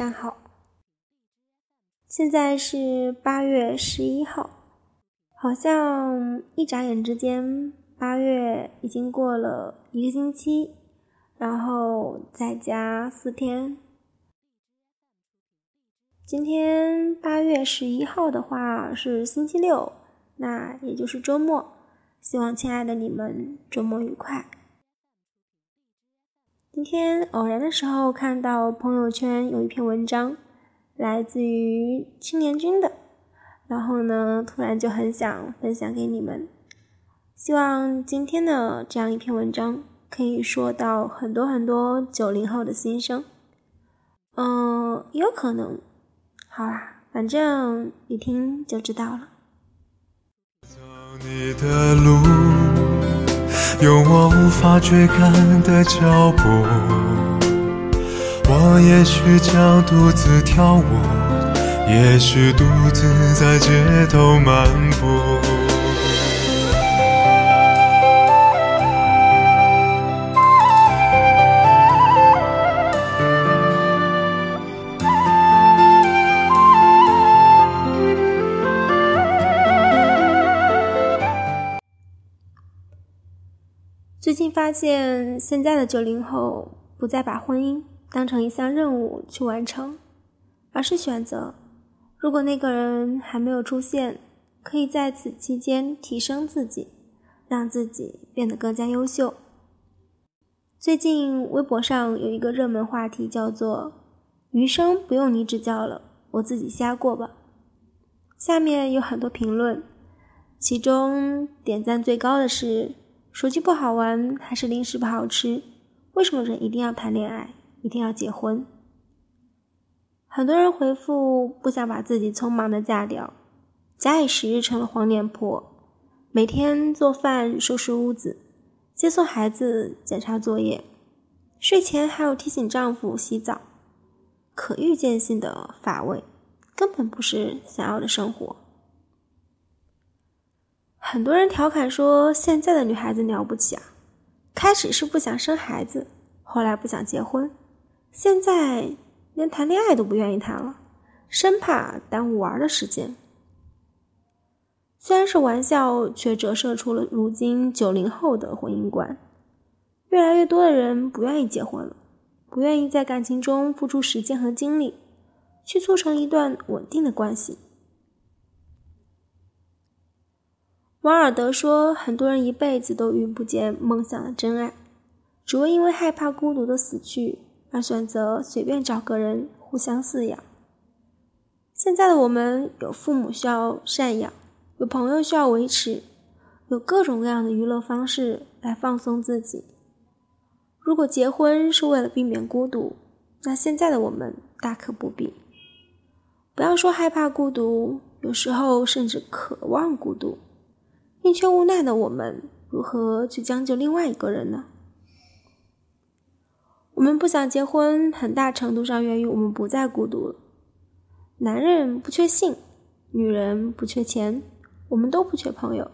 晚上好，现在是八月十一号，好像一眨眼之间，八月已经过了一个星期，然后再加四天。今天八月十一号的话是星期六，那也就是周末，希望亲爱的你们周末愉快。今天偶然的时候看到朋友圈有一篇文章，来自于青年军的，然后呢，突然就很想分享给你们。希望今天的这样一篇文章可以说到很多很多九零后的心声。嗯，也有可能。好啦，反正一听就知道了。走你的路。有我无法追赶的脚步，我也许将独自跳舞，也许独自在街头漫步。发现，现在的九零后不再把婚姻当成一项任务去完成，而是选择，如果那个人还没有出现，可以在此期间提升自己，让自己变得更加优秀。最近微博上有一个热门话题叫做“余生不用你指教了，我自己瞎过吧”，下面有很多评论，其中点赞最高的是。手机不好玩，还是零食不好吃？为什么人一定要谈恋爱，一定要结婚？很多人回复不想把自己匆忙的嫁掉，假以时日成了黄脸婆，每天做饭、收拾屋子、接送孩子、检查作业，睡前还要提醒丈夫洗澡，可预见性的乏味，根本不是想要的生活。很多人调侃说：“现在的女孩子了不起啊，开始是不想生孩子，后来不想结婚，现在连谈恋爱都不愿意谈了，生怕耽误玩的时间。”虽然是玩笑，却折射出了如今九零后的婚姻观。越来越多的人不愿意结婚了，不愿意在感情中付出时间和精力，去促成一段稳定的关系。王尔德说：“很多人一辈子都遇不见梦想的真爱，只会因为害怕孤独的死去而选择随便找个人互相饲养。”现在的我们有父母需要赡养，有朋友需要维持，有各种各样的娱乐方式来放松自己。如果结婚是为了避免孤独，那现在的我们大可不必。不要说害怕孤独，有时候甚至渴望孤独。宁缺毋滥的我们，如何去将就另外一个人呢？我们不想结婚，很大程度上源于我们不再孤独了。男人不缺性，女人不缺钱，我们都不缺朋友。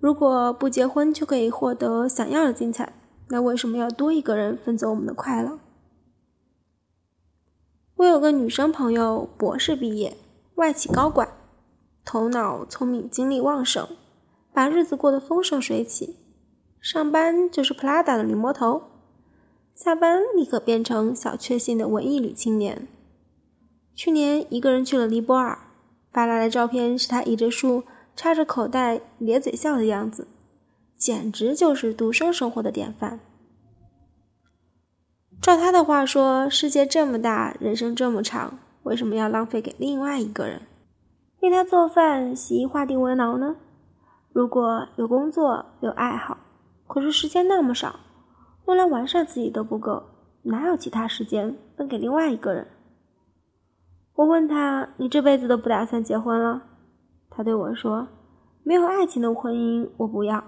如果不结婚就可以获得想要的精彩，那为什么要多一个人分走我们的快乐？我有个女生朋友，博士毕业，外企高管，头脑聪明，精力旺盛。把日子过得风生水起，上班就是 Prada 的女魔头，下班立刻变成小确幸的文艺女青年。去年一个人去了尼泊尔，发来的照片是她倚着树，插着口袋，咧嘴笑的样子，简直就是独生生活的典范。照他的话说，世界这么大，人生这么长，为什么要浪费给另外一个人？为他做饭、洗衣、画地为牢呢？如果有工作有爱好，可是时间那么少，用来完善自己都不够，哪有其他时间分给另外一个人？我问他：“你这辈子都不打算结婚了？”他对我说：“没有爱情的婚姻我不要。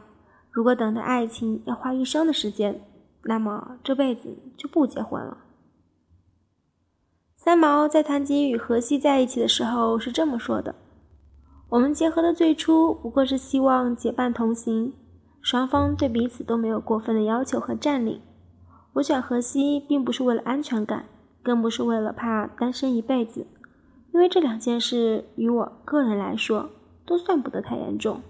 如果等待爱情要花一生的时间，那么这辈子就不结婚了。”三毛在谈及与荷西在一起的时候是这么说的。我们结合的最初不过是希望结伴同行，双方对彼此都没有过分的要求和占领。我选荷西并不是为了安全感，更不是为了怕单身一辈子，因为这两件事于我个人来说都算不得太严重。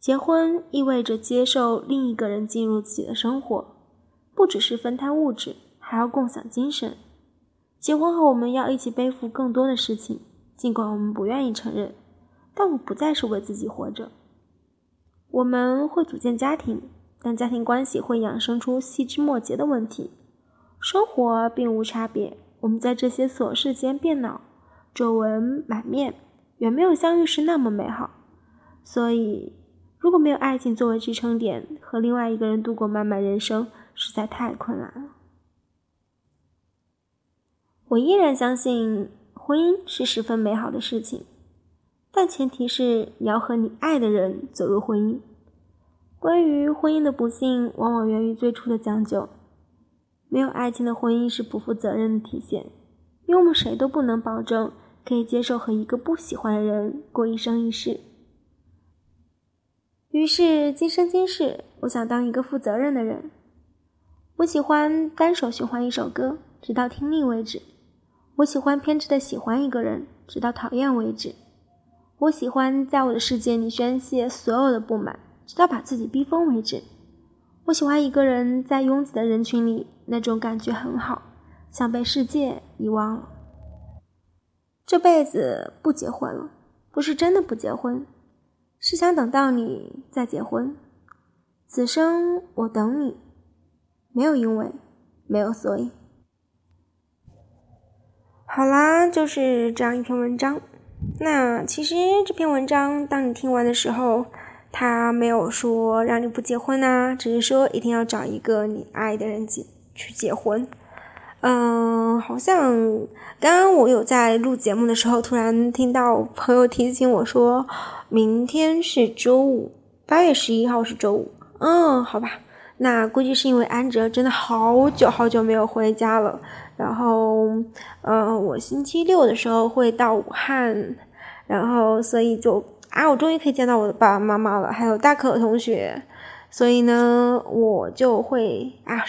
结婚意味着接受另一个人进入自己的生活，不只是分摊物质，还要共享精神。结婚后，我们要一起背负更多的事情，尽管我们不愿意承认，但我不再是为自己活着。我们会组建家庭，但家庭关系会衍生出细枝末节的问题。生活并无差别，我们在这些琐事间变老，皱纹满面，远没有相遇时那么美好。所以。如果没有爱情作为支撑点，和另外一个人度过漫漫人生实在太困难了。我依然相信婚姻是十分美好的事情，但前提是你要和你爱的人走入婚姻。关于婚姻的不幸，往往源于最初的将就。没有爱情的婚姻是不负责任的体现，因为我们谁都不能保证可以接受和一个不喜欢的人过一生一世。于是，今生今世，我想当一个负责任的人。我喜欢单手循环一首歌，直到听腻为止；我喜欢偏执的喜欢一个人，直到讨厌为止；我喜欢在我的世界里宣泄所有的不满，直到把自己逼疯为止。我喜欢一个人在拥挤的人群里，那种感觉很好，像被世界遗忘了。这辈子不结婚了，不是真的不结婚。是想等到你再结婚，此生我等你，没有因为，没有所以。好啦，就是这样一篇文章。那其实这篇文章，当你听完的时候，他没有说让你不结婚呐，只是说一定要找一个你爱的人结去结婚。嗯，好像刚刚我有在录节目的时候，突然听到朋友提醒我说，明天是周五，八月十一号是周五。嗯，好吧，那估计是因为安哲真的好久好久没有回家了。然后，嗯，我星期六的时候会到武汉，然后所以就啊，我终于可以见到我的爸爸妈妈了，还有大可同学，所以呢，我就会啊。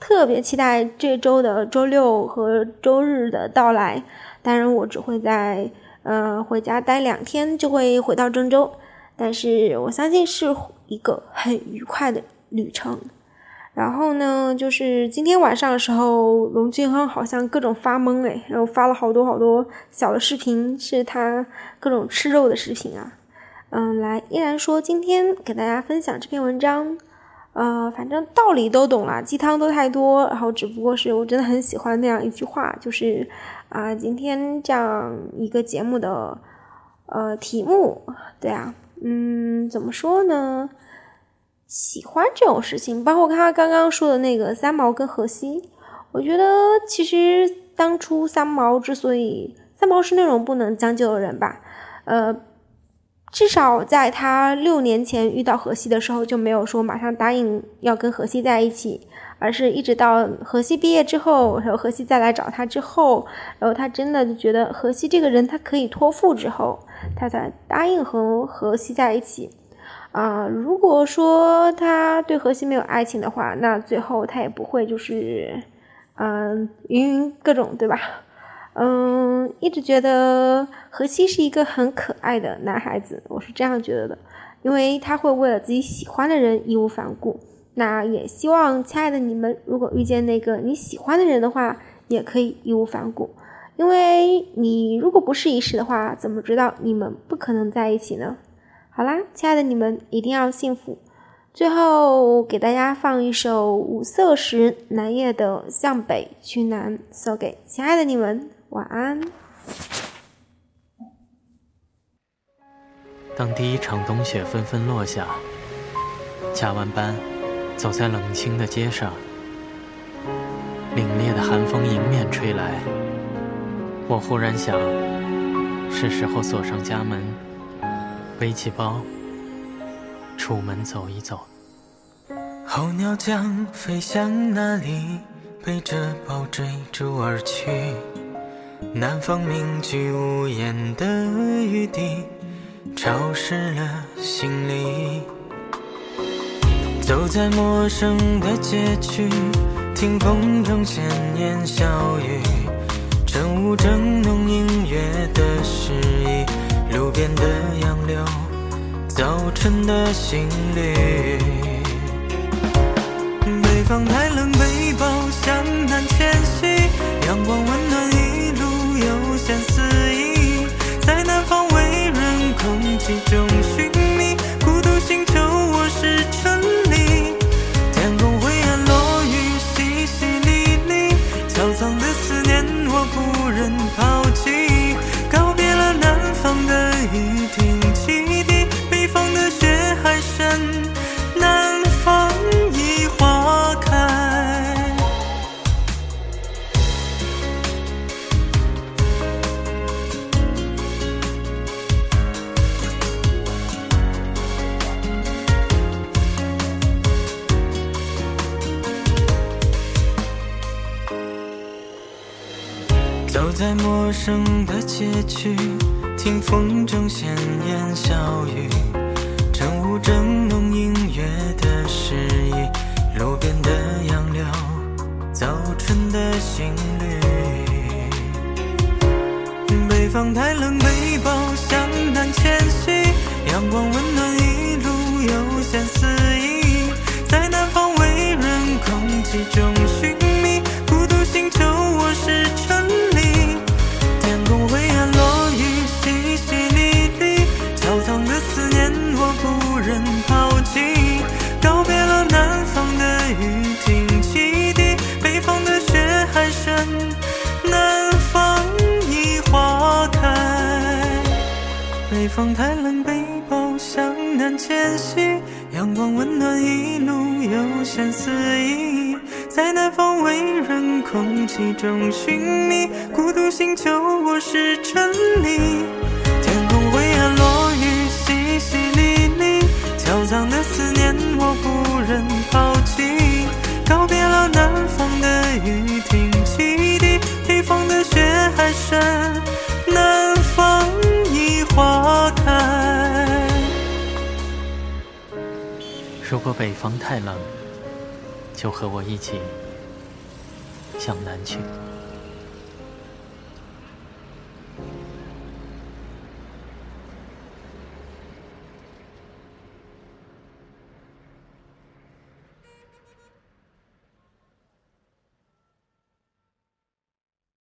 特别期待这周的周六和周日的到来。当然，我只会在呃回家待两天，就会回到郑州。但是我相信是一个很愉快的旅程。然后呢，就是今天晚上的时候，龙俊亨好像各种发懵诶，然后发了好多好多小的视频，是他各种吃肉的视频啊。嗯，来，依然说今天给大家分享这篇文章。呃，反正道理都懂了，鸡汤都太多，然后只不过是我真的很喜欢那样一句话，就是啊，今天这样一个节目的呃题目，对啊，嗯，怎么说呢？喜欢这种事情，包括他刚刚说的那个三毛跟荷西，我觉得其实当初三毛之所以三毛是那种不能将就的人吧，呃。至少在他六年前遇到荷西的时候，就没有说马上答应要跟荷西在一起，而是一直到荷西毕业之后，然后荷西再来找他之后，然后他真的就觉得荷西这个人他可以托付之后，他才答应和荷西在一起。啊，如果说他对荷西没有爱情的话，那最后他也不会就是，嗯，云云各种，对吧？嗯，一直觉得何西是一个很可爱的男孩子，我是这样觉得的，因为他会为了自己喜欢的人义无反顾。那也希望亲爱的你们，如果遇见那个你喜欢的人的话，也可以义无反顾，因为你如果不试一试的话，怎么知道你们不可能在一起呢？好啦，亲爱的你们一定要幸福。最后给大家放一首五色石南叶的《向北去南》，送给亲爱的你们。晚安。当第一场冬雪纷纷落下，加完班，走在冷清的街上，凛冽的寒风迎面吹来，我忽然想，是时候锁上家门，背起包，出门走一走。候鸟将飞向哪里？背着包追逐而去。南方凝聚无言的雨滴，潮湿了心里。走在陌生的街区，听风中闲言笑语，正午正浓音乐的诗意，路边的杨柳，早晨的新绿。北方太冷，背包向南迁徙，阳光温暖一路悠闲肆意，在南方微润空气中街区，听风中闲言笑语，晨雾正浓隐约的诗意，路边的杨柳，早春的新绿。北方太冷，北方太冷，背包向南迁徙，阳光温暖一路悠闲肆意，在南方为人空气中寻觅，孤独星球我是真理。天空灰暗，落雨淅淅沥沥，焦躁的思念我不忍抛弃。告别了南方的雨停基地，北方的雪还深，如果北方太冷，就和我一起向南去。